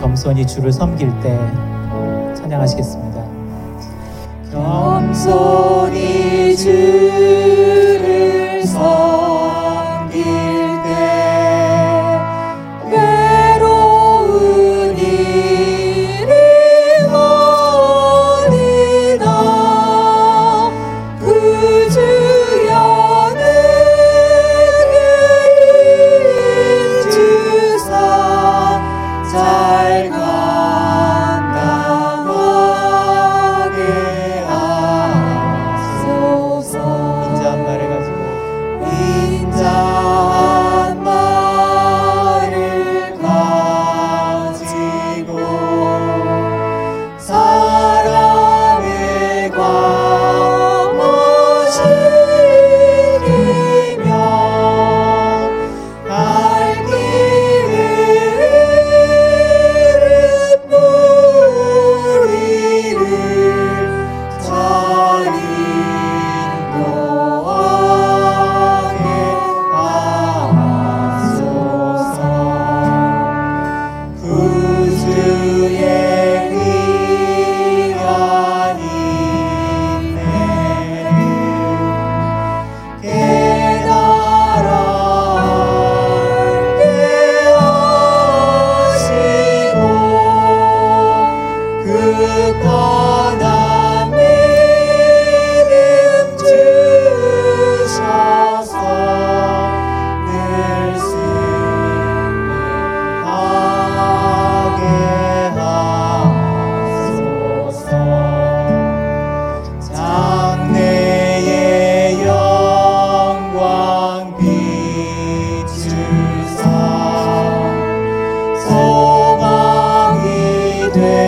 겸손히 주를 섬길 때 찬양하시겠습니다. 겸손히 주 day.